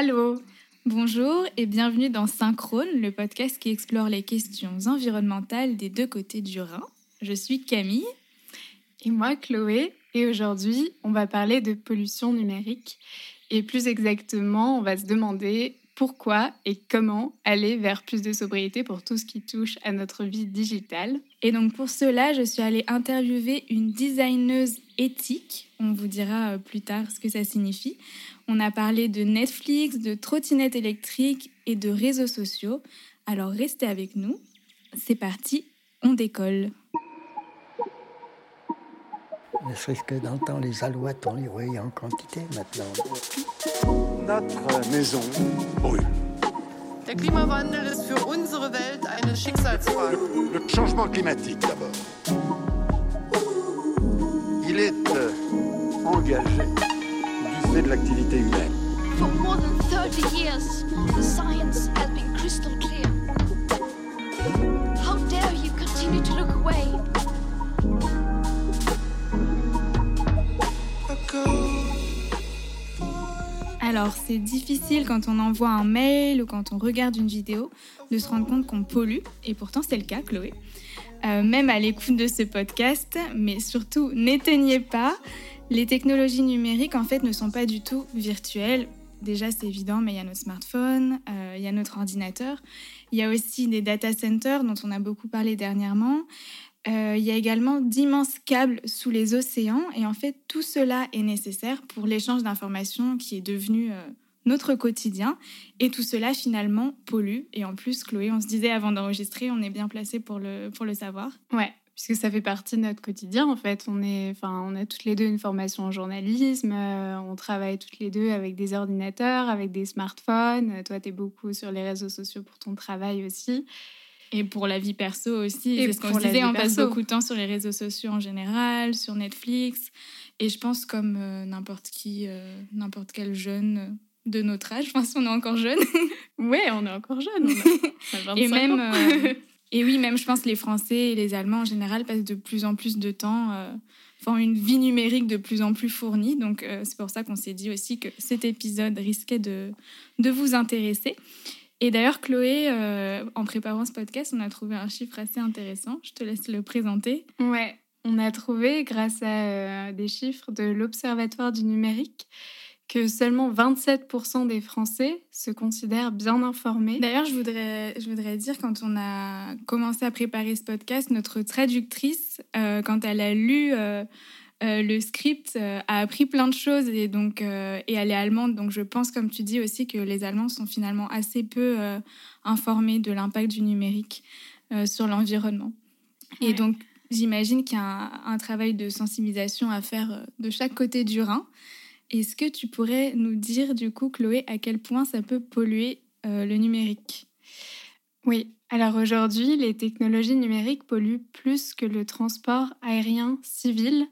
Allô Bonjour et bienvenue dans Synchrone, le podcast qui explore les questions environnementales des deux côtés du Rhin. Je suis Camille. Et moi, Chloé. Et aujourd'hui, on va parler de pollution numérique. Et plus exactement, on va se demander pourquoi et comment aller vers plus de sobriété pour tout ce qui touche à notre vie digitale. Et donc pour cela, je suis allée interviewer une designeuse éthique. On vous dira euh, plus tard ce que ça signifie. On a parlé de Netflix, de trottinettes électriques et de réseaux sociaux. Alors restez avec nous. C'est parti, on décolle. Ne serait-ce que dans le temps, les alouettes, on les voyait en quantité maintenant. Notre maison brûle. Der Klimawandel ist für unsere Welt eine Schicksalsfrage. Le changement climatique d'abord. Il est euh, engagé fait de l'activité humaine. For more than 30 years, the science has been crystal clear. How dare you continue to look away? Alors c'est difficile quand on envoie un mail ou quand on regarde une vidéo de se rendre compte qu'on pollue, et pourtant c'est le cas, Chloé. Euh, même à l'écoute de ce podcast, mais surtout n'éteignez pas. Les technologies numériques en fait ne sont pas du tout virtuelles. Déjà c'est évident, mais il y a notre smartphone, euh, il y a notre ordinateur, il y a aussi des data centers dont on a beaucoup parlé dernièrement. Euh, il y a également d'immenses câbles sous les océans et en fait tout cela est nécessaire pour l'échange d'informations qui est devenu euh, notre quotidien et tout cela finalement pollue et en plus Chloé on se disait avant d'enregistrer on est bien placé pour le, pour le savoir. Ouais, puisque ça fait partie de notre quotidien en fait. On, est, enfin, on a toutes les deux une formation en journalisme, euh, on travaille toutes les deux avec des ordinateurs, avec des smartphones. Toi, tu es beaucoup sur les réseaux sociaux pour ton travail aussi. Et pour la vie perso aussi, c'est ce qu'on disait, on passe perso. beaucoup de temps sur les réseaux sociaux en général, sur Netflix. Et je pense comme euh, n'importe qui, euh, n'importe quel jeune de notre âge, enfin si on est encore jeune. Ouais, on est encore jeune. on a- on a 25 et même, ans. et oui, même je pense les Français et les Allemands en général passent de plus en plus de temps, euh, font une vie numérique de plus en plus fournie. Donc euh, c'est pour ça qu'on s'est dit aussi que cet épisode risquait de, de vous intéresser. Et d'ailleurs, Chloé, euh, en préparant ce podcast, on a trouvé un chiffre assez intéressant. Je te laisse le présenter. Ouais, on a trouvé, grâce à euh, des chiffres de l'Observatoire du numérique, que seulement 27% des Français se considèrent bien informés. D'ailleurs, je voudrais, je voudrais dire, quand on a commencé à préparer ce podcast, notre traductrice, euh, quand elle a lu euh, euh, le script, a appris plein de choses et, donc, et elle est allemande. Donc je pense, comme tu dis aussi, que les Allemands sont finalement assez peu informés de l'impact du numérique sur l'environnement. Et donc, j'imagine qu'il y a un, un travail de sensibilisation à faire de chaque côté du Rhin. Est-ce que tu pourrais nous dire, du coup, Chloé, à quel point ça peut polluer euh, le numérique? Oui, alors aujourd'hui, les technologies numériques polluent plus que le transport aérien civil.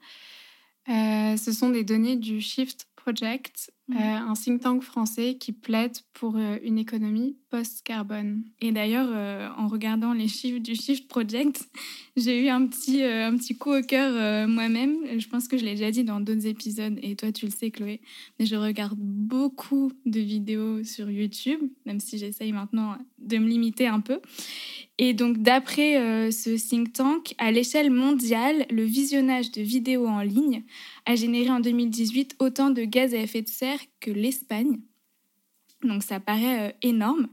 Euh, ce sont des données du Shift Project, Mhm. euh, un think tank français qui plaide pour euh, une économie post-carbone. Et d'ailleurs, euh, en regardant les chiffres du Shift Project, j'ai eu un petit, un petit coup au cœur moi-même. Je pense que je l'ai déjà dit dans d'autres épisodes, et toi tu le sais Chloé, mais je regarde beaucoup de vidéos sur YouTube, même si j'essaye maintenant de me limiter un peu. Et donc d'après euh, ce think tank, à l'échelle mondiale, le visionnage de vidéos en ligne a généré en 2018 autant de gaz à effet de serre que l'Espagne. Donc ça paraît euh, énorme.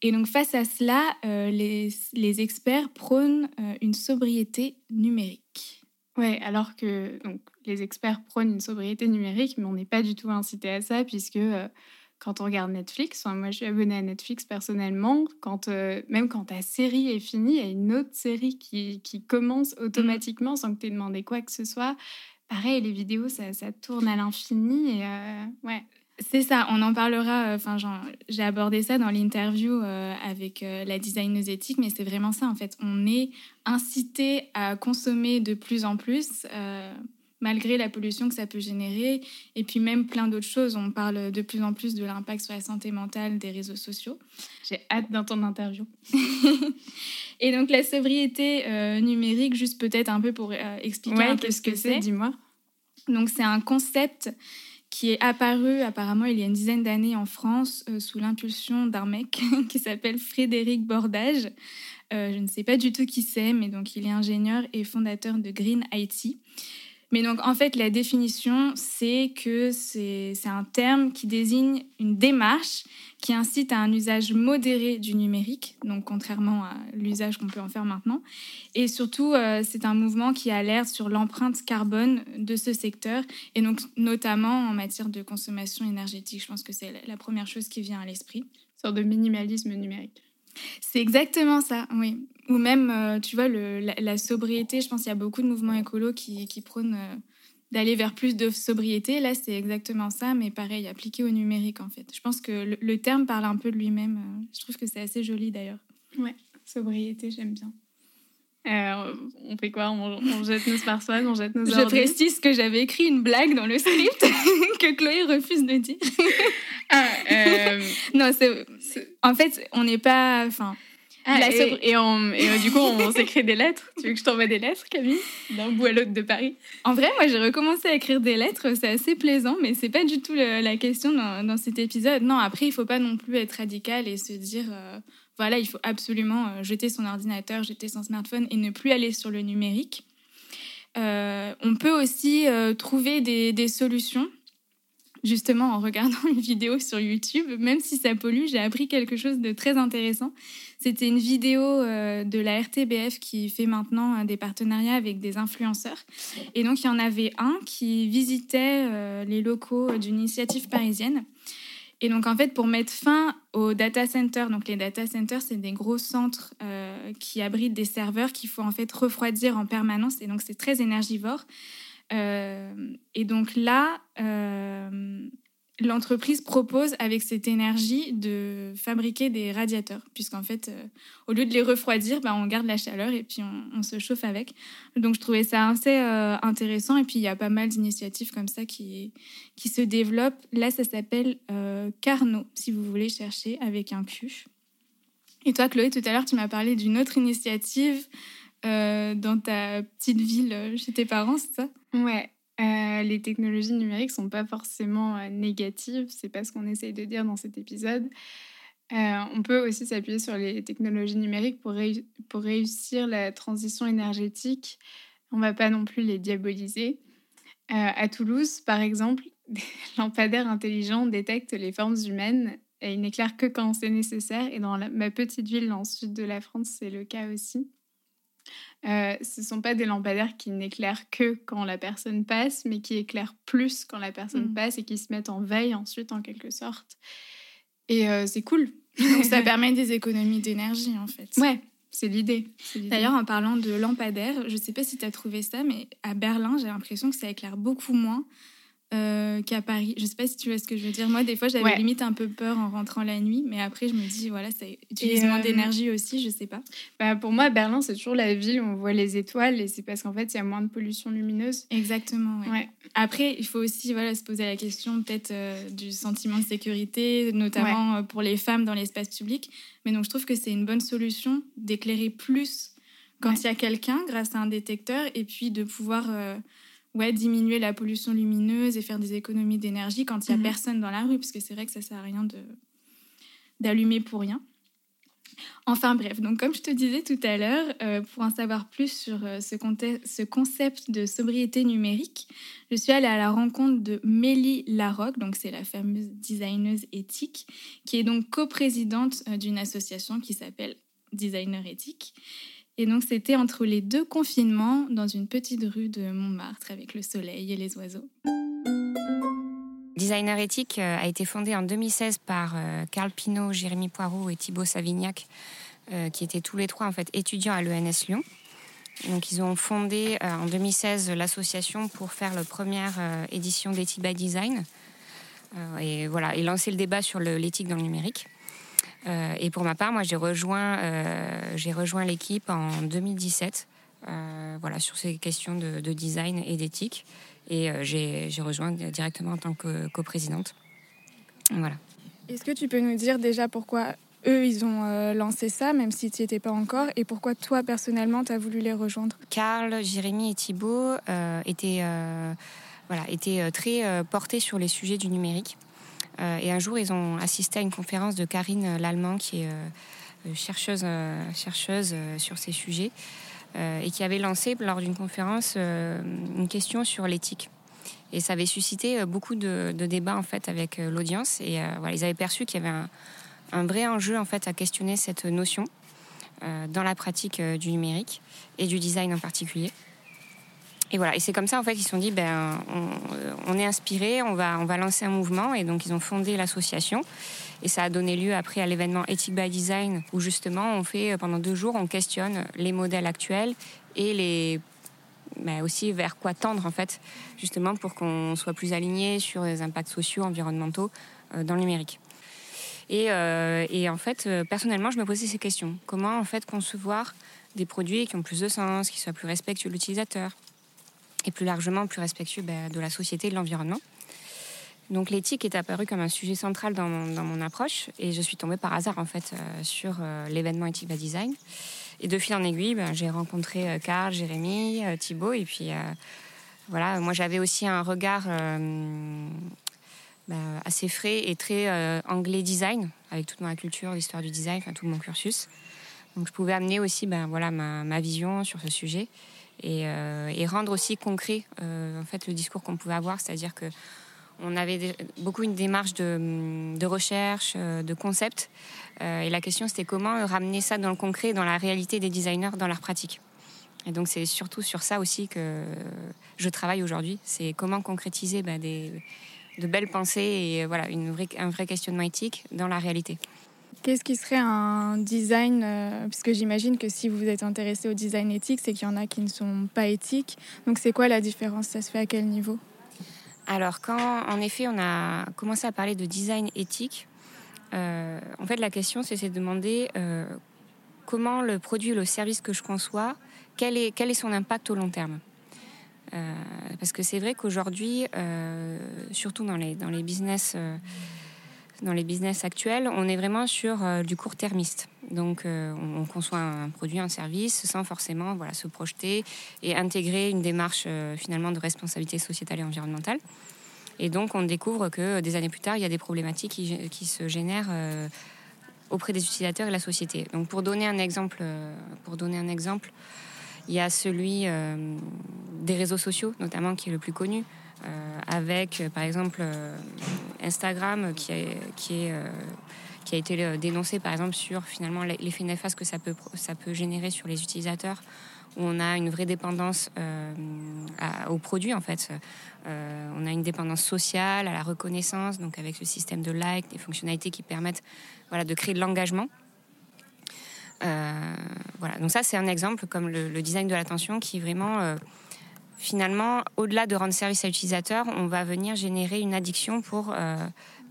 Et donc face à cela, euh, les, les experts prônent euh, une sobriété numérique. Ouais, alors que donc, les experts prônent une sobriété numérique, mais on n'est pas du tout incité à ça, puisque euh, quand on regarde Netflix, enfin, moi je suis abonnée à Netflix personnellement, quand, euh, même quand ta série est finie, il y a une autre série qui, qui commence automatiquement sans que tu aies demandé quoi que ce soit. Pareil, les vidéos, ça, ça tourne à l'infini. Et euh, ouais, C'est ça, on en parlera. euh, Enfin, j'ai abordé ça dans l'interview euh, avec la designeuse éthique, mais c'est vraiment ça en fait. On est incité à consommer de plus en plus, malgré la pollution que ça peut générer, et puis même plein d'autres choses. On parle de plus en plus de l'impact sur la santé mentale des réseaux sociaux. j'ai hâte d'entendre l'interview. Et donc la sobriété numérique, juste peut-être un peu pour expliquer un peu ce que c'est. dis-moi. Donc c'est un concept qui est apparu apparemment il y a une dizaine d'années en France euh, sous l'impulsion d'un mec qui s'appelle Frédéric Bordage. Euh, je ne sais pas du tout qui c'est, mais donc il est ingénieur et fondateur de Green IT. Mais donc en fait la définition c'est que c'est un terme qui désigne une démarche qui incite à un usage modéré du numérique, donc contrairement à l'usage qu'on peut en faire maintenant. Et surtout, euh, c'est un mouvement qui alerte sur l'empreinte carbone de ce secteur, et donc notamment en matière de consommation énergétique. Je pense que c'est la- première chose qui vient à l'esprit. Sorte de minimalisme numérique. C'est exactement ça, oui. Ou même, euh, tu vois, le, la, la sobriété, je pense qu'il y a beaucoup de mouvements écolos qui, qui prônent euh, d'aller vers plus de sobriété. Là, c'est exactement ça, mais pareil, appliqué au numérique, en fait. Je pense que le, le terme parle un peu de lui-même. euh, Je trouve que c'est assez joli, d'ailleurs. Sobriété, j'aime bien. Euh, on fait quoi? On, on jette nos smartphones, on jette nos Je ordi précise que j'avais écrit une blague dans le script que Chloé refuse de dire. Ah, euh, Non, c'est... c'est- En fait, on n'est pas... Enfin, ah, et, sobre- et on- et, euh, du coup, on s'écrit des lettres. Tu veux que je t'envoie des lettres, Camille? D'un bout à l'autre de Paris En vrai, moi, j'ai recommencé à écrire des lettres, c'est assez plaisant, mais c'est pas du tout le- la question dans, dans cet épisode. Non, après, il faut pas non plus être radical et se dire, euh, voilà, il faut absolument euh, jeter son ordinateur, jeter son smartphone et ne plus aller sur le numérique. Euh, on peut aussi trouver des, des solutions. Justement, en regardant une vidéo sur YouTube, même si ça pollue, j'ai appris quelque chose de très intéressant. C'était une vidéo euh, de la RTBF qui fait maintenant euh, des partenariats avec des influenceurs. Et donc, il y en avait un qui visitait euh, les locaux d'une initiative parisienne. Et donc, en fait, pour mettre fin aux data centers, donc les data centers, c'est des gros centres qui abritent des serveurs qu'il faut en fait refroidir en permanence. Et donc, c'est très énergivore. Et donc là, l'entreprise propose avec cette énergie de fabriquer des radiateurs, puisqu'en fait, euh, au lieu de les refroidir, bah, on garde la chaleur et puis on, se chauffe avec. Donc je trouvais ça assez euh, intéressant et puis il y a pas mal d'initiatives comme ça qui, qui se développent. Là, ça s'appelle euh, Carnot, si vous voulez chercher avec un Q. Et toi, Chloé, tout à l'heure, tu m'as parlé d'une autre initiative euh, dans ta petite ville chez tes parents, c'est ça? Ouais. Euh, les technologies numériques sont pas forcément euh, négatives, c'est pas ce qu'on essaye de dire dans cet épisode. Euh, on peut aussi s'appuyer sur les technologies numériques pour, pour réussir la transition énergétique. On va pas non plus les diaboliser. Euh, à Toulouse, par exemple, des lampadaires intelligents détectent les formes humaines et ils n'éclairent que quand c'est nécessaire. Et dans ma petite ville, dans le sud de la France, c'est le cas aussi. Euh, ce ne sont pas des lampadaires qui n'éclairent que quand la personne passe, mais qui éclairent plus quand la personne Mm. passe et qui se mettent en veille ensuite, en quelque sorte. Et euh, c'est cool. Donc ça permet des économies d'énergie en fait. Ouais, c'est l'idée. D'ailleurs, en parlant de lampadaires, je sais pas si tu as trouvé ça, mais à Berlin, j'ai l'impression que ça éclaire beaucoup moins euh, qu'à Paris. Je sais pas si tu vois ce que je veux dire. Moi, des fois, j'avais Ouais. limite un peu peur en rentrant la nuit, mais après, je me dis, voilà, ça utilise moins euh, d'énergie aussi, je sais pas. Bah, pour moi, Berlin, c'est toujours la ville où on voit les étoiles et c'est parce qu'en fait, il y a moins de pollution lumineuse. Exactement, ouais. Ouais. Après, il faut aussi voilà, se poser la question peut-être euh, du sentiment de sécurité, notamment pour les femmes dans l'espace public. Mais donc, je trouve que c'est une bonne solution d'éclairer plus quand il y a quelqu'un grâce à un détecteur et puis de pouvoir ouais, diminuer la pollution lumineuse et faire des économies d'énergie quand il n'y a Mhm. personne dans la rue, parce que c'est vrai que ça sert à rien d'allumer pour rien. Enfin bref, donc comme je te disais tout à l'heure, euh, pour en savoir plus sur euh, ce, ce concept de sobriété numérique, je suis allée à la rencontre de Mélie Larocque, donc c'est la fameuse designeuse éthique, qui est donc coprésidente euh, d'une association qui s'appelle Designer Éthique. Et donc c'était entre les deux confinements dans une petite rue de Montmartre avec le soleil et les oiseaux. Designer éthique euh, a été fondé en 2016 par euh, Carl Pinault, Jérémy Poirot et Thibaut Savignac, euh, qui étaient tous les trois en fait étudiants à l'ENS Lyon. Donc ils ont fondé euh, en 2016 l'association pour faire la première euh, édition d'Ethic by Design Euh, et voilà et lancer le débat sur l'éthique dans le numérique. Euh, et pour ma part, moi j'ai rejoint euh, j'ai rejoint l'équipe en 2017. euh, voilà sur ces questions de, de design et d'éthique. Et j'ai rejoint directement en tant que coprésidente. Voilà. Est-ce que tu peux nous dire déjà pourquoi eux, ils ont lancé ça, même si tu n'y étais pas encore, et pourquoi toi, personnellement, tu as voulu les rejoindre? Karl, Jérémy et Thibault étaient, voilà, étaient très portés sur les sujets du numérique. Et un jour, ils ont assisté à une conférence de Karine Lallemand, qui est chercheuse, chercheuse sur ces sujets, et qui avait lancé lors d'une conférence une question sur l'éthique. Et ça avait suscité beaucoup de, débats en fait avec l'audience. Et ils avaient perçu qu'il y avait un, un, vrai enjeu en fait à questionner cette notion dans la pratique du numérique et du design en particulier. Et voilà, et c'est comme ça en fait qu'ils se sont dit, ben, on, est inspiré, on va, on va lancer un mouvement, et donc ils ont fondé l'association. Et ça a donné lieu après à l'événement Ethic by Design, où justement on fait pendant deux jours, on questionne les modèles actuels et les ben, aussi vers quoi tendre en fait, justement pour qu'on soit plus aligné sur les impacts sociaux, environnementaux euh, dans le numérique. Et, euh, et en fait, euh, personnellement, je me posais ces questions. Comment en fait concevoir des produits qui ont plus de sens, qui soient plus respectueux de l'utilisateur, et plus largement plus respectueux ben, de la société et de l'environnement. Donc l'éthique est apparue comme un sujet central dans mon, approche et je suis tombée par hasard en fait euh, sur euh, l'événement Ethic by Design. Et de fil en aiguille, ben, j'ai rencontré euh, Karl, Jérémy, Thibaut et puis voilà, moi j'avais aussi un regard ben, assez frais et très anglais design avec toute ma culture, l'histoire du design, tout mon cursus. Donc je pouvais amener aussi ben, voilà, ma vision sur ce sujet. Euh, et, rendre aussi concret euh, en fait le discours qu'on pouvait avoir, c'est-à-dire que on avait beaucoup une démarche de, recherche, euh, de concept, et la question c'était comment ramener ça dans le concret, dans la réalité des designers, dans leur pratique. Et donc c'est surtout sur ça aussi que je travaille aujourd'hui, c'est comment concrétiser bah, des, de belles pensées et voilà un vrai questionnement éthique dans la réalité. Qu'est-ce qui serait un design euh, Puisque j'imagine que si vous êtes intéressé au design éthique, c'est qu'il y en a qui ne sont pas éthiques. Donc c'est quoi la différence? Ça se fait à quel niveau? Alors quand en effet on a commencé à parler de design éthique, euh, en fait la question c'est de demander euh, comment le produit le service que je conçois, quel est, quel est son impact au long terme. Parce que c'est vrai qu'aujourd'hui, surtout dans les, dans les business dans les business actuels, on est vraiment sur euh, du court-termiste. Donc, euh, on, conçoit un produit, un service, sans forcément voilà, se projeter et intégrer une démarche euh, finalement de responsabilité sociétale et environnementale. Et donc, on découvre que des années plus tard, il y a des problématiques qui, se génèrent auprès des utilisateurs et la société. Donc, pour donner un exemple, pour donner un exemple, il y a celui des réseaux sociaux, notamment, qui est le plus connu. Euh, avec euh, par exemple euh, Instagram qui, a été dénoncé par exemple sur finalement l'effet néfaste que ça peut, générer sur les utilisateurs où on a une vraie dépendance aux produits en fait. on a une dépendance sociale, à la reconnaissance, donc avec le système de like, des fonctionnalités qui permettent de créer de l'engagement. voilà, donc ça c'est un exemple comme le, le design de l'attention qui vraiment finalement, au-delà de rendre service à l'utilisateur, on va venir générer une addiction pour euh,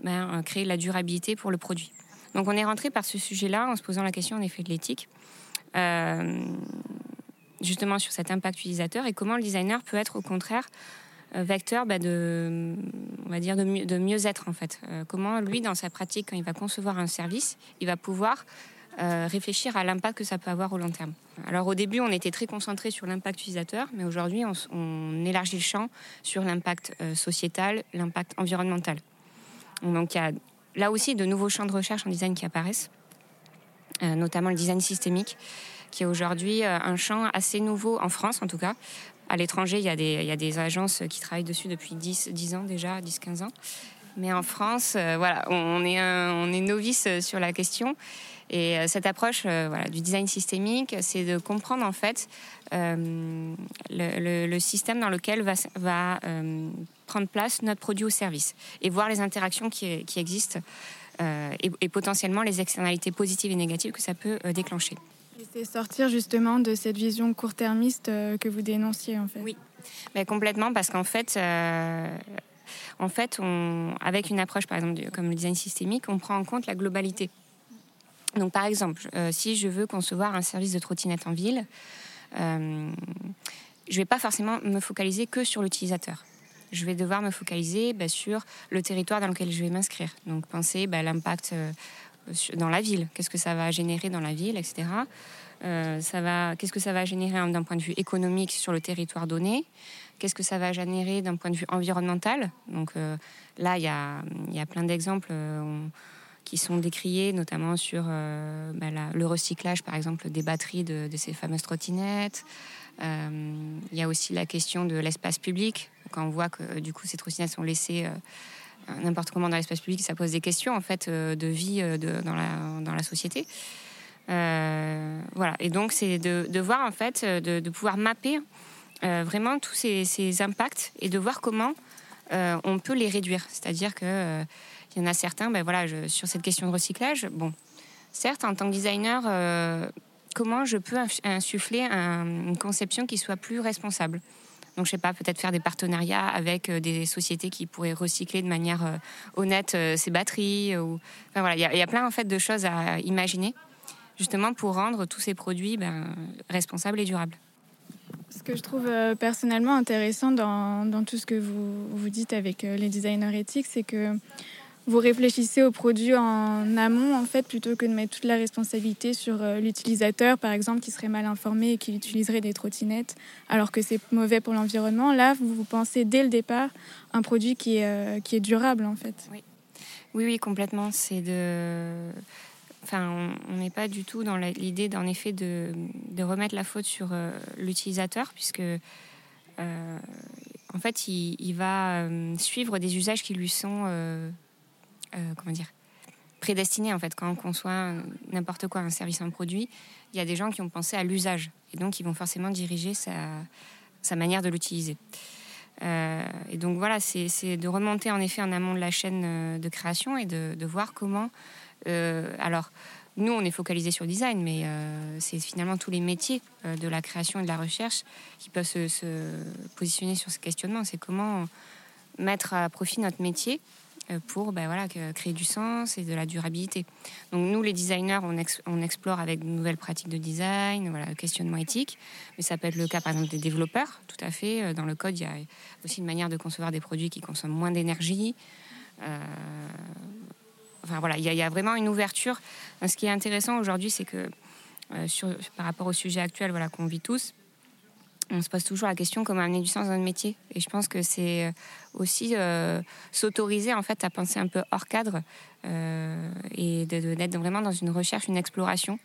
ben, créer la durabilité pour le produit. Donc on est rentré par ce sujet-là en se posant la question en effet de l'éthique, euh, justement sur cet impact utilisateur et comment le designer peut être au contraire euh, vecteur ben, de, on va dire de mieux être en fait. comment lui dans sa pratique quand il va concevoir un service, il va pouvoir euh, réfléchir à l'impact que ça peut avoir au long terme. Alors au début, on était très concentré sur l'impact utilisateur, mais aujourd'hui, on, élargit le champ sur l'impact euh, sociétal, l'impact environnemental. Donc il y a là aussi de nouveaux champs de recherche en design qui apparaissent, euh, notamment le design systémique, qui est aujourd'hui un champ assez nouveau en France en tout cas. À l'étranger, il, y a des agences qui travaillent dessus depuis 10, 10 ans déjà, 10-15 ans. Mais en France, voilà, on est novice sur la question. Et euh, cette approche euh, voilà, du design systémique, c'est de comprendre en fait euh, le, système dans lequel va, va prendre place notre produit ou service et voir les interactions qui, qui existent et, et, potentiellement les externalités positives et négatives que ça peut déclencher. Et c'est sortir justement de cette vision court-termiste que vous dénonciez en fait. Oui, mais complètement parce qu'en fait, en fait on, avec une approche par exemple comme le design systémique, on prend en compte la globalité donc, par exemple, euh, si je veux concevoir un service de trottinette en ville, euh, je ne vais pas forcément me focaliser que sur l'utilisateur. Je vais devoir me focaliser bah, sur le territoire dans lequel je vais m'inscrire. Donc, penser bah, l'impact euh, dans la ville. Qu'est-ce que ça va générer dans la ville, etc. qu'est-ce que ça va générer d'un point de vue économique sur le territoire donné qu'est-ce que ça va générer d'un point de vue environnemental. Donc là, il y a, plein d'exemples qui sont décriés, notamment sur bah, le recyclage, par exemple, des batteries de, ces fameuses trottinettes. Il y a aussi la question de l'espace public. Quand on voit que du coup ces trottinettes sont laissées n'importe comment dans l'espace public, ça pose des questions en fait euh, de vie euh, dans, la, société. Euh, voilà. Et donc c'est de, voir en fait, de, pouvoir mapper vraiment tous ces, impacts et de voir comment on peut les réduire. C'est-à-dire que il y en a certains, ben voilà, sur cette question de recyclage, bon, certes en tant que designer, comment je peux insuffler une conception qui soit plus responsable? Donc, je sais pas, peut-être faire des partenariats avec euh, des sociétés qui pourraient recycler de manière euh, honnête euh, ces batteries. Ou... Voilà, il y, a plein en fait de choses à imaginer, justement pour rendre tous ces produits ben, responsables et durables. Ce que je trouve personnellement intéressant dans, dans, tout ce que vous, vous dites avec les designers éthiques, c'est que vous réfléchissez au produit en amont, en fait, plutôt que de mettre toute la responsabilité sur euh, l'utilisateur, par exemple, qui serait mal informé et qui utiliserait des trottinettes, alors que c'est mauvais pour l'environnement. Là, vous, pensez dès le départ un produit qui est, euh, qui est durable, en fait. Oui, oui, complètement. C'est de. Enfin, on n'est pas du tout dans l'idée, d'en effet, de, de, remettre la faute sur euh, l'utilisateur, puisque. en fait, il, va suivre des usages qui lui sont comment dire, prédestiné en fait. Quand on conçoit n'importe quoi, un service, un produit, il y a des gens qui ont pensé à l'usage et donc ils vont forcément diriger sa, sa manière de l'utiliser. Euh, et donc voilà, c'est de remonter en effet en amont de la chaîne euh, de création et de, de voir comment. alors, nous, on est focalisé sur design, mais c'est finalement tous les métiers de la création et de la recherche qui peuvent se, se positionner sur ce questionnement. C'est comment mettre à profit notre métier euh, pour ben créer du sens et de la durabilité. Donc nous, les designers, on, explore avec de nouvelles pratiques de design, questionnement éthique, mais ça peut être le cas par exemple des développeurs, tout à fait. Euh, dans le code, il y a aussi une manière de concevoir des produits qui consomment moins d'énergie. Euh, enfin voilà, il y, a, vraiment une ouverture. Ce qui est intéressant aujourd'hui, c'est que par rapport au sujet actuel voilà, qu'on vit tous, on se pose toujours la question comment amener du sens dans notre métier. Et je pense que c'est euh, aussi euh, s'autoriser en fait à penser un peu hors cadre euh, et d'être vraiment dans une recherche, une exploration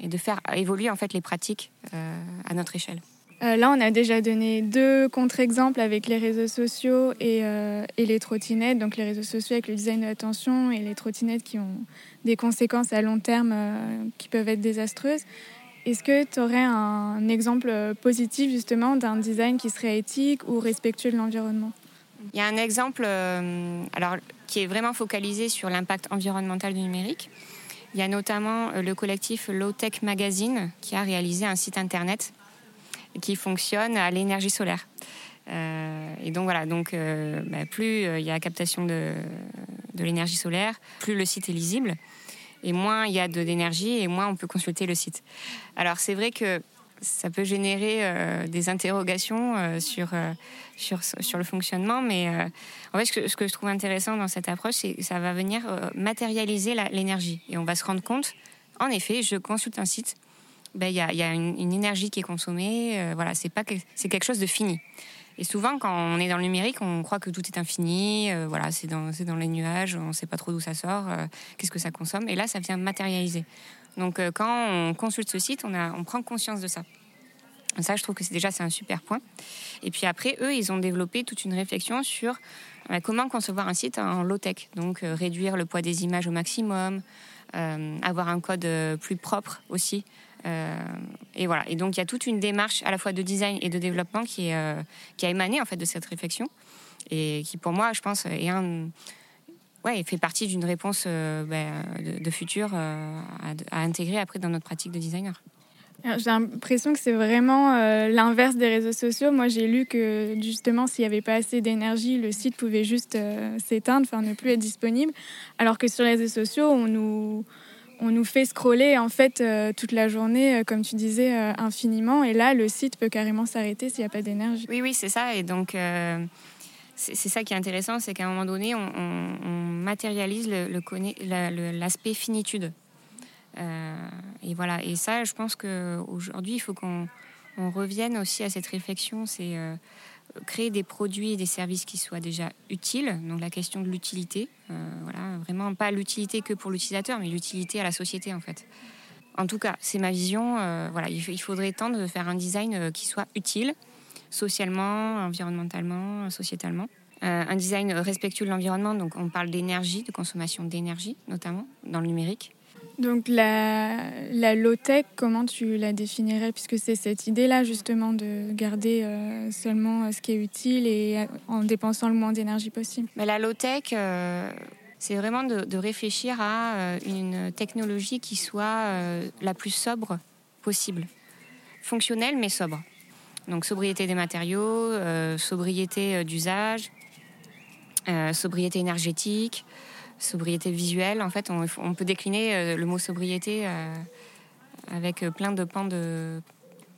et de faire évoluer en fait les pratiques à notre échelle. là, on a déjà donné deux contre-exemples avec les réseaux sociaux et, et, les trottinettes. Donc les réseaux sociaux avec le design de l'attention et les trottinettes qui ont des conséquences à long terme qui peuvent être désastreuses. Est-ce que tu aurais un exemple positif justement d'un design qui serait éthique ou respectueux de l'environnement? Il y a un exemple euh, alors, qui est vraiment focalisé sur l'impact environnemental du numérique. Il y a notamment euh, le collectif Low Tech Magazine qui a réalisé un site internet qui fonctionne à l'énergie solaire. Euh, et donc voilà, donc bah, plus il y a captation de, de l'énergie solaire, plus le site est lisible et moins il y a d'énergie et moins on peut consulter le site. Alors c'est vrai que ça peut générer euh, des interrogations euh, sur, euh, sur, sur, le fonctionnement, mais en fait, ce que, ce que, je trouve intéressant dans cette approche, c'est que ça va venir matérialiser l'énergie. Et on va se rendre compte, en effet, je consulte un site, ben, il y, a, une, énergie qui est consommée, voilà, c'est quelque chose de fini. Et souvent, quand on est dans le numérique, on croit que tout est infini. Euh, voilà, c'est dans, dans, les nuages, on ne sait pas trop d'où ça sort, euh, qu'est-ce que ça consomme. Et là, ça vient matérialiser. Donc, euh, quand on consulte ce site, on, a, on prend conscience de ça. Ça, je trouve que c'est déjà c'est un super point. Et puis après, eux, ils ont développé toute une réflexion sur comment concevoir un site en low-tech. Donc, réduire le poids des images au maximum, avoir un code plus propre aussi. Euh, et voilà. Et donc il y a toute une démarche à la fois de design et de développement qui, euh, qui a émané en fait de cette réflexion et qui pour moi, je pense, est ouais, fait partie d'une réponse euh, ben, de, futur à, intégrer après dans notre pratique de designer. J'ai l'impression que c'est vraiment l'inverse des réseaux sociaux. Moi, j'ai lu que justement, s'il n'y avait pas assez d'énergie, le site pouvait juste s'éteindre, enfin ne plus être disponible. Alors que sur les réseaux sociaux, on nous, on nous fait scroller en fait euh, toute la journée, euh, comme tu disais, euh, infiniment. Et là, le site peut carrément s'arrêter s'il n'y a pas d'énergie. Oui, oui, c'est ça. Et donc, c'est ça qui est intéressant, c'est qu'à un moment donné, on, matérialise l'aspect finitude. et voilà. Et ça, je pense qu'aujourd'hui, il faut qu'on revienne aussi à cette réflexion. C'est créer des produits et des services qui soient déjà utiles. Donc la question de l'utilité, voilà, vraiment pas l'utilité que pour l'utilisateur, mais l'utilité à la société en fait. En tout cas, c'est ma vision. voilà, il faudrait tendre de faire un design qui soit utile, socialement, environnementalement, sociétalement. Euh, un design respectueux de l'environnement, donc on parle d'énergie, de consommation d'énergie notamment dans le numérique. Donc la, low-tech, comment tu la définirais? Puisque c'est cette idée-là justement de garder euh, seulement ce qui est utile et en dépensant le moins d'énergie possible. Mais la low-tech, euh, c'est vraiment de, réfléchir à une technologie qui soit la plus sobre possible. Fonctionnelle mais sobre. Donc sobriété des matériaux, sobriété d'usage, euh, sobriété énergétique, sobriété visuelle. En fait, on, peut décliner euh, le mot sobriété euh, avec plein de pans de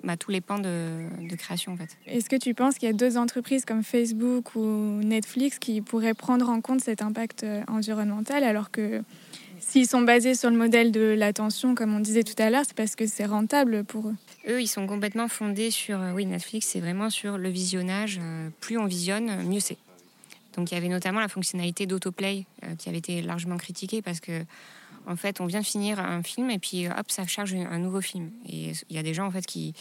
bah, tous les pans de, création en fait. Est-ce que tu penses qu'il y a deux entreprises comme Facebook ou Netflix qui pourraient prendre en compte cet impact environnemental alors que s'ils sont basés sur le modèle de l'attention, comme on disait tout à l'heure, c'est parce que c'est rentable pour eux? Eux, ils sont complètement fondés sur, oui, Netflix, c'est vraiment sur le visionnage. Plus on visionne, mieux c'est. Donc il y avait notamment la fonctionnalité d'autoplay euh, qui avait été largement critiquée parce que en fait on vient de finir un film et puis hop ça charge un nouveau film. Et il y a des gens en fait qui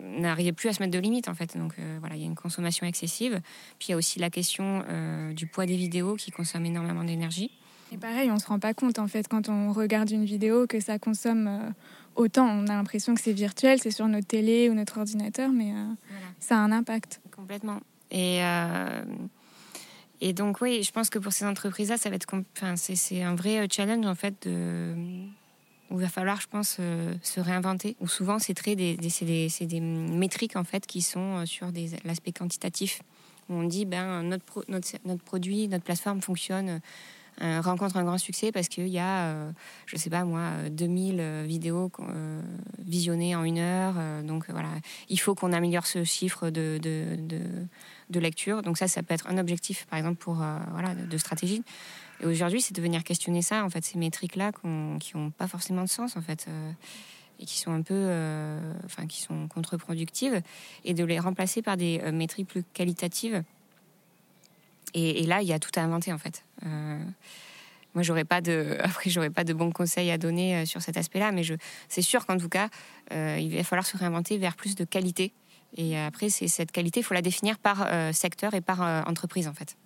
n'arrivaient plus à se mettre de limites en fait. Donc euh, voilà il y a une consommation excessive. Puis il y a aussi la question euh, du poids des vidéos qui consomment énormément d'énergie. Et pareil on se rend pas compte en fait quand on regarde une vidéo que ça consomme autant. On a l'impression que c'est virtuel c'est sur notre télé ou notre ordinateur mais ça a un impact. Complètement. Et et donc, oui, je pense que pour ces entreprises-là, ça va être, enfin, c'est un vrai euh, challenge en fait où il va falloir, je pense, euh, se réinventer. Ou souvent, c'est très des, des, des, des, métriques en fait qui sont euh, sur l'aspect quantitatif. Où on dit, ben notre, notre, notre, produit, notre plateforme fonctionne, rencontre un grand succès parce qu'il y a, je sais pas moi, 2000 vidéos visionnées en une heure. donc voilà, il faut qu'on améliore ce chiffre de, de, de lecture. Donc ça, ça peut être un objectif, par exemple, pour euh, voilà, de, stratégie. Et aujourd'hui, c'est de venir questionner ça, en fait, ces métriques-là qui n'ont pas forcément de sens, en fait, euh, et qui sont un peu, euh, enfin, qui sont contre-productives, et de les remplacer par des métriques plus qualitatives. Et, là, il y a tout à inventer, en fait. moi, j'aurais pas de, après, j'aurais pas de bons conseils à donner sur cet aspect-là, mais je, c'est sûr qu'en tout cas, il va falloir se réinventer vers plus de qualité et après, c'est cette qualité, il faut la définir par euh, secteur et par euh, entreprise en fait.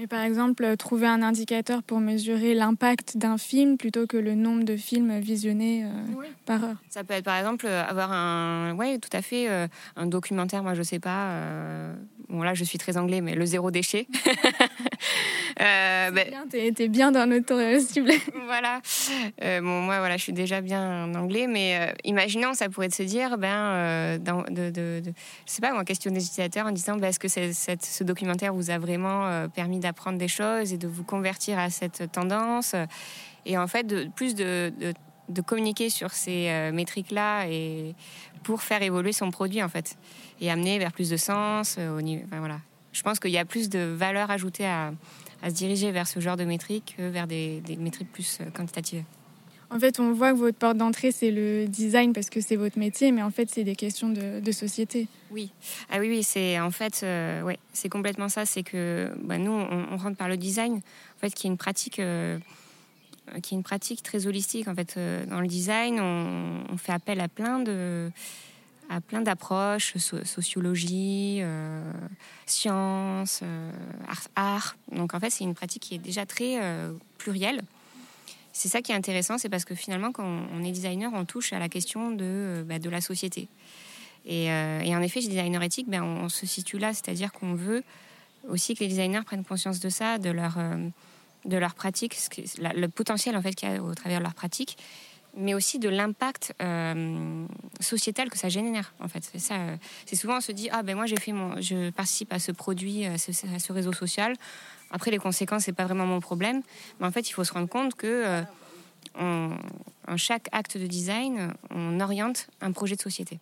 Mais par exemple, euh, trouver un indicateur pour mesurer l'impact d'un film plutôt que le nombre de films visionnés par heure. Ça peut être par exemple avoir un, ouais, tout à fait, un documentaire. Moi, je sais pas. Bon là, je suis très anglais, mais le zéro déchet. Euh, ben, t'es, bien dans notre cible. voilà. Euh, bon, moi, voilà, je suis déjà bien en anglais, mais euh, imaginons, ça pourrait se dire, ben, euh, dans, de, de, de, je sais pas, moi, question des utilisateurs en disant, ben, est-ce que cette, ce documentaire vous a vraiment permis d'apprendre des choses et de vous convertir à cette tendance? Et en fait, de, plus de, de communiquer sur ces métriques-là et pour faire évoluer son produit, en fait, et amener vers plus de sens. au niveau, enfin, voilà. Je pense qu'il y a plus de valeur ajoutée à à se diriger vers ce genre de métriques que vers des, métriques plus euh, quantitatives. En fait, on voit que votre porte d'entrée, c'est le design parce que c'est votre métier, mais en fait, c'est des questions de, société. Oui, ah oui, oui, c'est en fait, euh, ouais, c'est complètement ça. C'est que bah, nous, on, rentre par le design, en fait, qui est une pratique, euh, qui est une pratique très holistique. En fait, dans le design, on, on, fait appel à plein de à plein d'approches, sociologie, euh, sciences, euh, art, Donc en fait, c'est une pratique qui est déjà très euh, plurielle. C'est ça qui est intéressant, c'est parce que finalement, quand on est designer, on touche à la question de, bah, de la société. Et, en effet, chez designer éthique, ben, on, se situe là, c'est-à-dire qu'on veut aussi que les designers prennent conscience de ça, de leur, de leur pratique, le potentiel en fait qu'il y a au travers de leur pratique, mais aussi de l'impact euh, sociétal que ça génère en fait. Ça. Euh, c'est souvent on se dit ah ben moi j'ai fait mon, je participe à ce produit, à ce, réseau social. Après les conséquences c'est pas vraiment mon problème, mais en fait il faut se rendre compte que euh, en chaque acte de design on oriente un projet de société.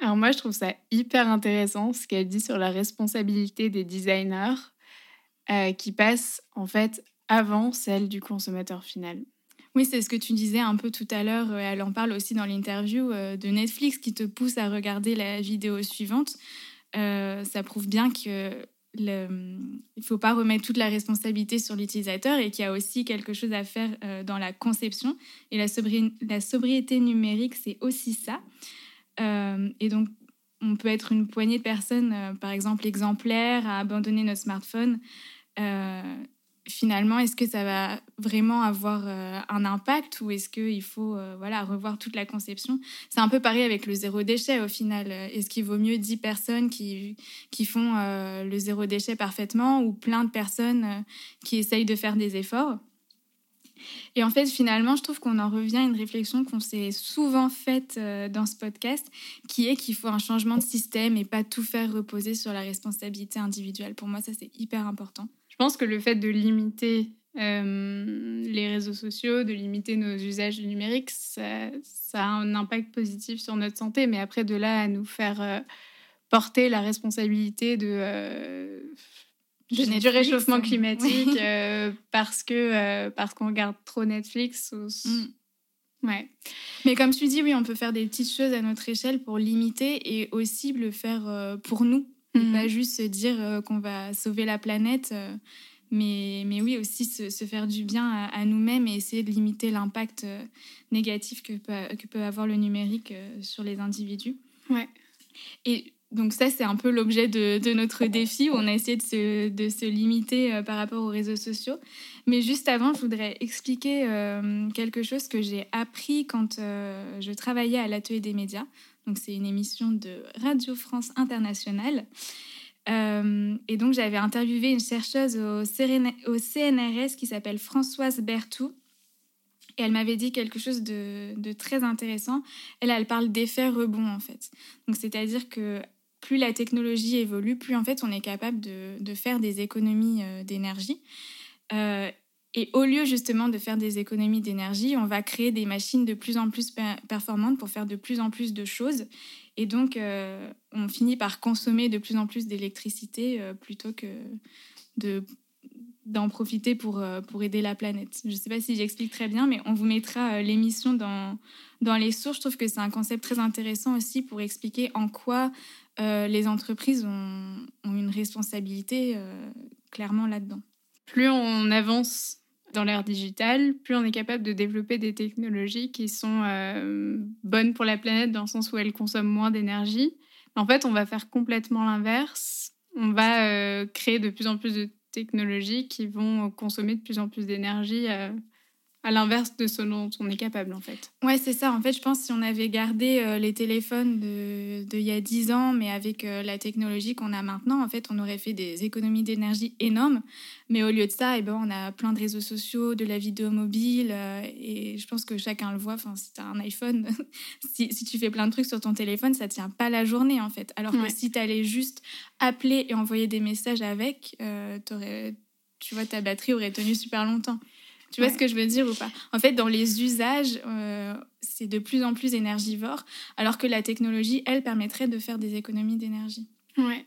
Alors moi je trouve ça hyper intéressant ce qu'elle dit sur la responsabilité des designers qui passe en fait avant celle du consommateur final. Oui, c'est ce que tu disais un peu tout à l'heure. euh, Elle en parle aussi dans l'interview euh, de Netflix qui te pousse à regarder la vidéo suivante. Euh, ça prouve bien que il faut pas remettre toute la responsabilité sur l'utilisateur et qu'il y a aussi quelque chose à faire dans la conception. Et la, sobri- la sobriété numérique, c'est aussi ça. Et donc, on peut être une poignée de personnes, par exemple exemplaires, à abandonner notre smartphone. Finalement, est-ce que ça va vraiment avoir euh, un impact ou est-ce qu'il faut euh, voilà, revoir toute la conception? C'est un peu pareil avec le zéro déchet au final. Est-ce qu'il vaut mieux 10 personnes qui, qui font euh, le zéro déchet parfaitement ou plein de personnes qui essayent de faire des efforts? Et en fait, finalement, je trouve qu'on en revient à une réflexion qu'on s'est souvent faite dans ce podcast, qui est qu'il faut un changement de système et pas tout faire reposer sur la responsabilité individuelle. Pour moi, ça, c'est hyper important. Je pense que le fait de limiter euh, les réseaux sociaux, de limiter nos usages du numérique, ça, ça a un impact positif sur notre santé. Mais après, de là à nous faire euh, porter la responsabilité de, euh, De du réchauffement climatique euh, parce que parce qu'on regarde trop Netflix. ou- Mm. Ouais. Mais comme tu dis, oui, on peut faire des petites choses à notre échelle pour limiter et aussi le faire pour nous. Mhm. Pas juste se dire euh, qu'on va sauver la planète, euh, mais, mais oui, aussi se, se faire du bien à, à nous-mêmes et essayer de limiter l'impact euh, négatif que peut, que peut avoir le numérique sur les individus. Ouais. Et donc ça, c'est un peu l'objet de, de notre défi où on a essayé de se, de se limiter par rapport aux réseaux sociaux. Mais juste avant, je voudrais expliquer euh, quelque chose que j'ai appris quand euh, je travaillais à l'Atelier des médias. Donc c'est une émission de Radio France Internationale. Euh, et donc j'avais interviewé une chercheuse au, CNRS qui s'appelle Françoise Berthou. Et elle m'avait dit quelque chose de, très intéressant. Elle, elle parle d'effet rebond en fait. Donc c'est-à-dire que plus la technologie évolue, plus en fait on est capable de, de faire des économies euh, d'énergie. Euh, et au lieu justement de faire des économies d'énergie, on va créer des machines de plus en plus per- performantes pour faire de plus en plus de choses. Et donc, euh, on finit par consommer de plus en plus d'électricité euh, plutôt que de d'en profiter pour, euh, pour aider la planète. Je ne sais pas si j'explique très bien, mais on vous mettra l'émission dans, dans les sources. Je trouve que c'est un concept très intéressant aussi pour expliquer en quoi les entreprises ont, une responsabilité clairement là-dedans. Plus on avance dans l'ère digitale, plus on est capable de développer des technologies qui sont euh, bonnes pour la planète dans le sens où elles consomment moins d'énergie. En fait, on va faire complètement l'inverse. On va euh, créer de plus en plus de technologies qui vont consommer de plus en plus d'énergie euh, à l'inverse de ce dont on est capable en fait. Ouais, c'est ça. En fait, je pense que si on avait gardé euh, les téléphones de, de il y a 10 ans, mais avec euh, la technologie qu'on a maintenant, en fait, on aurait fait des économies d'énergie énormes. Mais au lieu de ça, eh ben, on a plein de réseaux sociaux, de la vidéo mobile. euh, et je pense que chacun le voit. Enfin, si tu as un iPhone, si, si tu fais plein de trucs sur ton téléphone, ça tient pas la journée, en fait. Alors Ouais. que si tu allais juste appeler et envoyer des messages avec, tu vois, ta batterie aurait tenu super longtemps. Tu vois Ouais. ce que je veux dire ou pas? En fait, dans les usages, euh, c'est de plus en plus énergivore, alors que la technologie, elle, permettrait de faire des économies d'énergie. Ouais.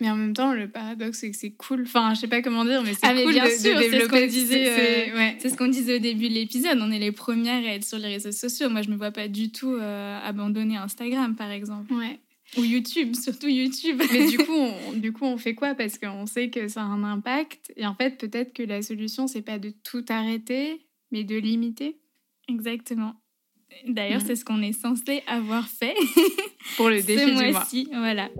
Mais en même temps, le paradoxe, c'est que c'est cool. Enfin, je sais pas comment dire, mais c'est Ah, mais cool bien de, sûr, de c'est ce développer. qu'on disait, c'est- euh, ouais. Ce qu'on disait au début de l'épisode, on est les premières à être sur les réseaux sociaux. Moi, je me vois pas du tout euh, abandonner Instagram, par exemple. Ouais. Ou YouTube, surtout YouTube. Mais du coup, on, du coup, on fait quoi? Parce qu'on sait que ça a un impact. Et en fait, peut-être que la solution, c'est pas de tout arrêter, mais de limiter Exactement. D'ailleurs, Mhm. c'est ce qu'on est censé avoir fait pour le défi ce du mois. mois-ci. Voilà.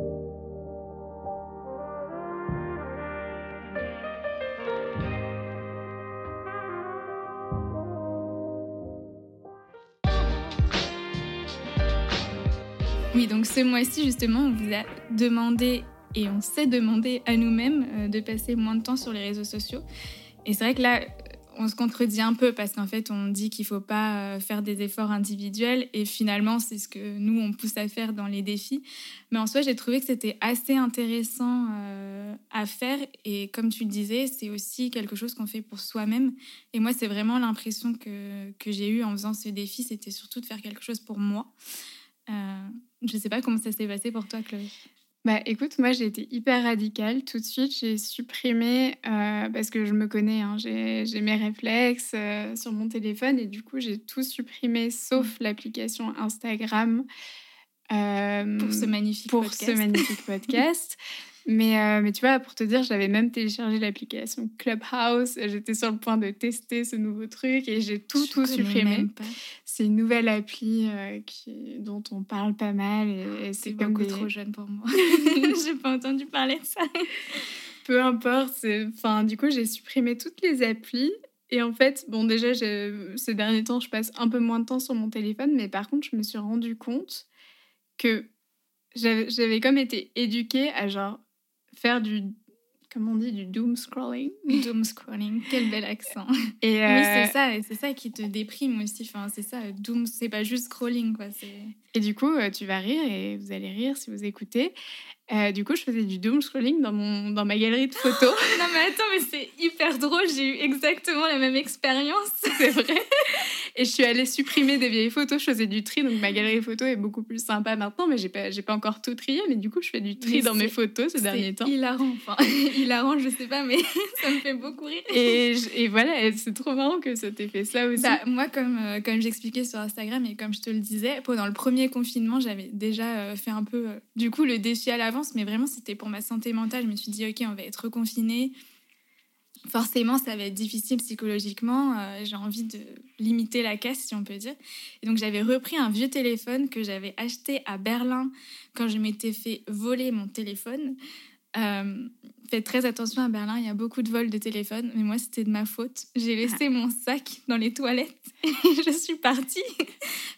Oui, donc ce mois-ci, justement, on vous a demandé et on s'est demandé à nous-mêmes euh, de passer moins de temps sur les réseaux sociaux. Et c'est vrai que là, on se contredit un peu parce qu'en fait, on dit qu'il faut pas euh, faire des efforts individuels et finalement, c'est ce que nous, on pousse à faire dans les défis. Mais en soi, j'ai trouvé que c'était assez intéressant euh, à faire et comme tu le disais, c'est aussi quelque chose qu'on fait pour soi-même. Et moi, c'est vraiment l'impression que, j'ai eue en faisant ce défi, c'était surtout de faire quelque chose pour moi. Je sais pas comment ça s'est passé pour toi, Chloé. Bah écoute, moi j'ai été hyper radicale. Tout de suite, j'ai supprimé, euh, parce que je me connais, hein, j'ai j'ai mes réflexes euh, sur mon téléphone et du coup j'ai tout supprimé sauf l'application Instagram. euh, Pour ce magnifique pour podcast. ce magnifique podcast. Mais, euh, mais tu vois, pour te dire, j'avais même téléchargé l'application Clubhouse. J'étais sur le point de tester ce nouveau truc et j'ai tout, Je tout supprimé. C'est une nouvelle appli euh, qui, dont on parle pas mal et, et C'est comme beaucoup des- trop jeune pour moi. J'ai pas entendu parler de ça. Peu importe. Enfin, du coup, j'ai supprimé toutes les applis. Et en fait, bon, déjà, ces derniers temps, je passe un peu moins de temps sur mon téléphone. Mais par contre, je me suis rendu compte que j'avais comme été éduquée à genre faire du, comment on dit, du doom scrolling. Doom scrolling, quel bel accent. Et Oui, euh, c'est ça, et c'est ça qui te déprime aussi. Enfin, c'est ça, doom, c'est pas juste scrolling, quoi. C'est Et du coup, euh, tu vas rire et vous allez rire si vous écoutez. Euh, du coup, je faisais du doom scrolling dans, mon, dans ma galerie de photos. Non mais attends, mais c'est hyper drôle. J'ai eu exactement la même expérience. c'est vrai. Et je suis allée supprimer des vieilles photos. Je faisais du tri, donc ma galerie de photos est beaucoup plus sympa maintenant, mais j'ai pas, j'ai pas encore tout trié. Mais du coup, je fais du tri Mais dans mes photos ces derniers temps. hilarant. Enfin, hilarant, je sais pas, mais ça me fait beaucoup rire. Et, et voilà, c'est trop marrant que ça t'ait fait ça aussi. Bah, moi, comme, euh, comme j'expliquais sur Instagram et comme je te le disais, pendant le premier confinement, j'avais déjà euh, fait un peu, euh, du coup, le défi à l'avance, mais vraiment, c'était pour ma santé mentale. Je me suis dit, OK, on va être reconfiné. Forcément, ça va être difficile psychologiquement. euh, J'ai envie de limiter la casse, si on peut dire. Et donc, j'avais repris un vieux téléphone que j'avais acheté à Berlin quand je m'étais fait voler mon téléphone. Euh, faites très attention à Berlin, il y a beaucoup de vols de téléphone, mais moi c'était de ma faute. J'ai laissé mon sac dans les toilettes et je suis partie.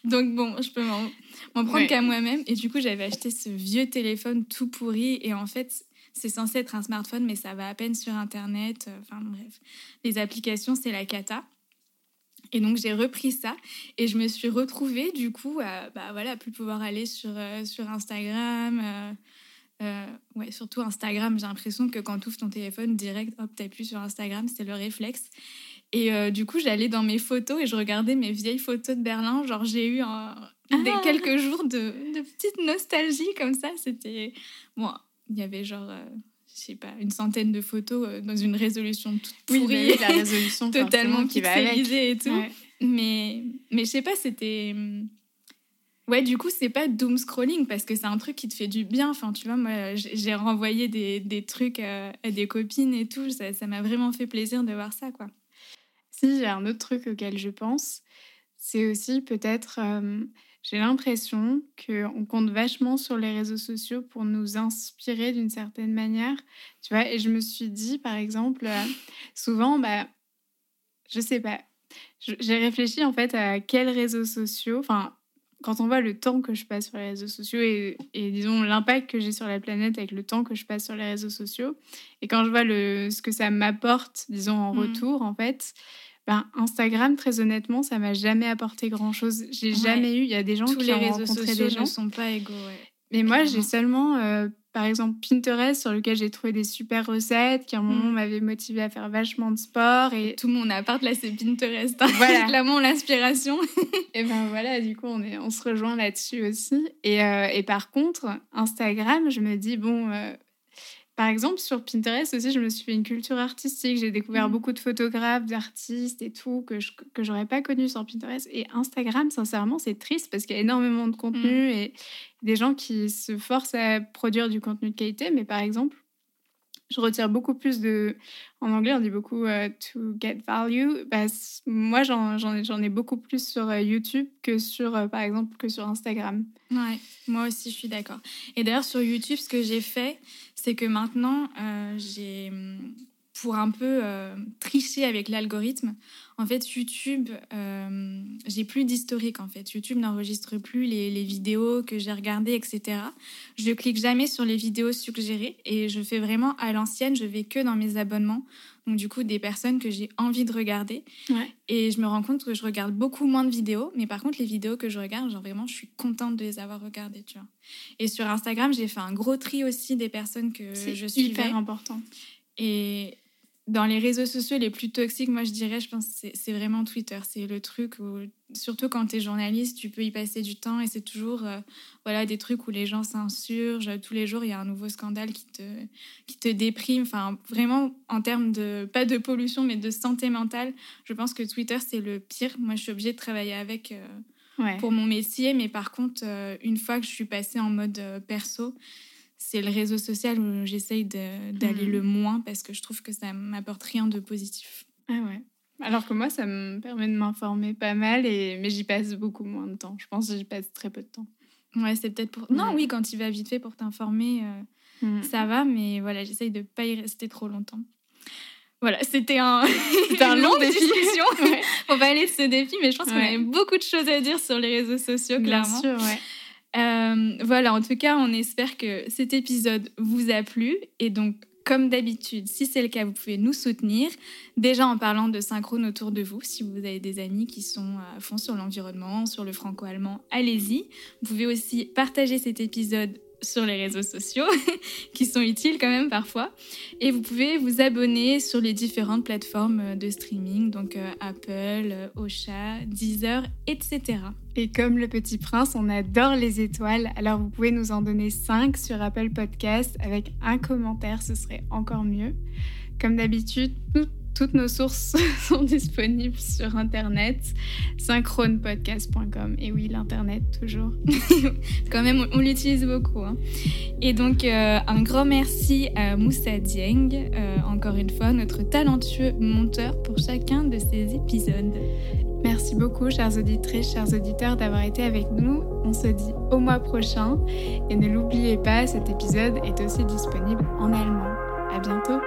Donc bon, je peux m'en prendre Ouais. qu'à moi-même. Et du coup, j'avais acheté ce vieux téléphone tout pourri et en fait, c'est censé être un smartphone, mais ça va à peine sur Internet. Enfin bref, les applications, c'est la cata. Et donc j'ai repris ça et je me suis retrouvée du coup à bah, voilà, plus pouvoir aller sur, euh, sur Instagram. euh, euh, ouais, surtout Instagram, j'ai l'impression que quand tu ouvres ton téléphone, direct, hop, t'appuies sur Instagram, c'est le réflexe. Et du coup, j'allais dans mes photos et je regardais mes vieilles photos de Berlin. Genre, j'ai eu un- des, Ah. quelques jours de, de petite nostalgie comme ça. C'était. Bon, il y avait genre, je sais pas, une centaine de photos euh, dans une résolution toute oui, pourrie. oui, la résolution totalement qui va avec. et tout. Ouais. Mais, mais je sais pas, c'était. hum, Ouais, du coup, c'est pas doom scrolling parce que c'est un truc qui te fait du bien. Enfin, tu vois, moi, j'ai j'ai renvoyé des, des trucs à, à des copines et tout. Ça ça m'a vraiment fait plaisir de voir ça, quoi. Si, j'ai un autre truc auquel je pense, c'est aussi peut-être, euh, j'ai l'impression qu'on compte vachement sur les réseaux sociaux pour nous inspirer d'une certaine manière. Tu vois, et je me suis dit, par exemple, euh, souvent, bah, je sais pas, j'ai réfléchi en fait à quels réseaux sociaux, enfin, quand on voit le temps que je passe sur les réseaux sociaux et, et disons l'impact que j'ai sur la planète avec le temps que je passe sur les réseaux sociaux, et quand je vois le, ce que ça m'apporte, disons en Mhm. retour, en fait, ben, Instagram, très honnêtement, ça m'a jamais apporté grand-chose. J'ai Ouais. jamais eu, il y a des gens Tous qui les ont réseaux rencontré sociaux des gens, ne sont pas égaux, ouais. mais moi, j'ai seulement, euh, par exemple, Pinterest, sur lequel j'ai trouvé des super recettes, qui à un moment Mm. m'avaient motivé à faire vachement de sport. Et, Tout mon appart, là, c'est Pinterest. hein. Voilà. Clairement l'inspiration. et ben voilà, du coup, on, est, on se rejoint là-dessus aussi. Et, euh, et par contre, Instagram, je me dis, bon, euh, par exemple, sur Pinterest aussi, je me suis fait une culture artistique. J'ai découvert Mm. beaucoup de photographes, d'artistes et tout, que je que j'aurais pas connu sur Pinterest. Et Instagram, sincèrement, c'est triste parce qu'il y a énormément de contenu et des gens qui se forcent à produire du contenu de qualité. Mais par exemple, je retire beaucoup plus de. En anglais, on dit beaucoup euh, to get value. Bah, moi, j'en ai, beaucoup plus sur euh, YouTube que sur, euh, par exemple, que sur Instagram. Ouais, moi aussi, je suis d'accord. Et d'ailleurs, sur YouTube, ce que j'ai fait, c'est que maintenant, j'ai, pour un peu euh, tricher avec l'algorithme, en fait, YouTube, euh, j'ai plus d'historique, en fait. YouTube n'enregistre plus les, les vidéos que j'ai regardées, etc. Je clique jamais sur les vidéos suggérées et je fais vraiment à l'ancienne, je vais que dans mes abonnements. Donc, du coup, des personnes que j'ai envie de regarder. Ouais. Et je me rends compte que je regarde beaucoup moins de vidéos, mais par contre, les vidéos que je regarde, genre vraiment, je suis contente de les avoir regardées, tu vois. Et sur Instagram, j'ai fait un gros tri aussi des personnes que C'est je suis hyper important. Et dans les réseaux sociaux les plus toxiques, moi je dirais, je pense que c'est vraiment Twitter. C'est le truc où, surtout quand tu es journaliste, tu peux y passer du temps et c'est toujours euh, voilà, des trucs où les gens s'insurgent. Tous les jours, il y a un nouveau scandale qui te, qui te déprime. Enfin, vraiment, en termes de, pas de pollution, mais de santé mentale, je pense que Twitter, c'est le pire. Moi, je suis obligée de travailler avec. Euh, pour mon métier, mais par contre, euh, une fois que je suis passée en mode perso, c'est le réseau social où j'essaye d'aller le moins parce que je trouve que ça m'apporte rien de positif. Ah ouais. Alors que moi, ça me permet de m'informer pas mal, et... mais j'y passe beaucoup moins de temps. Je pense que j'y passe très peu de temps. Ouais, c'est peut-être pour. Non, oui, quand tu vas vite fait pour t'informer, euh, mhm. ça va, mais voilà, j'essaye de pas y rester trop longtemps. Voilà, c'était un, un long défi. On va aller de ce défi, mais je pense qu'on a beaucoup de choses à dire sur les réseaux sociaux, clairement. Bien sûr, ouais. Euh, voilà, en tout cas, on espère que cet épisode vous a plu. Et donc, comme d'habitude, si c'est le cas, vous pouvez nous soutenir. Déjà en parlant de synchrone autour de vous. Si vous avez des amis qui sont à fond sur l'environnement, sur le franco-allemand, allez-y. Vous pouvez aussi partager cet épisode sur les réseaux sociaux, qui sont utiles quand même parfois. Et vous pouvez vous abonner sur les différentes plateformes de streaming, donc euh, Apple, Ocha, Deezer, etc. Et comme le petit prince, on adore les étoiles, alors vous pouvez nous en donner 5 sur Apple Podcast avec un commentaire, ce serait encore mieux. Comme d'habitude, nos sources sont disponibles sur Internet, synchronepodcast.com. Et oui, l'Internet, toujours. Quand même, on, l'utilise beaucoup. Hein. Et donc, euh, un grand merci à Moussa Dieng, euh, encore une fois, notre talentueux monteur pour chacun de ces épisodes. Merci beaucoup, chers auditrices, chers auditeurs, d'avoir été avec nous. On se dit au mois prochain. Et ne l'oubliez pas, cet épisode est aussi disponible en allemand. À bientôt!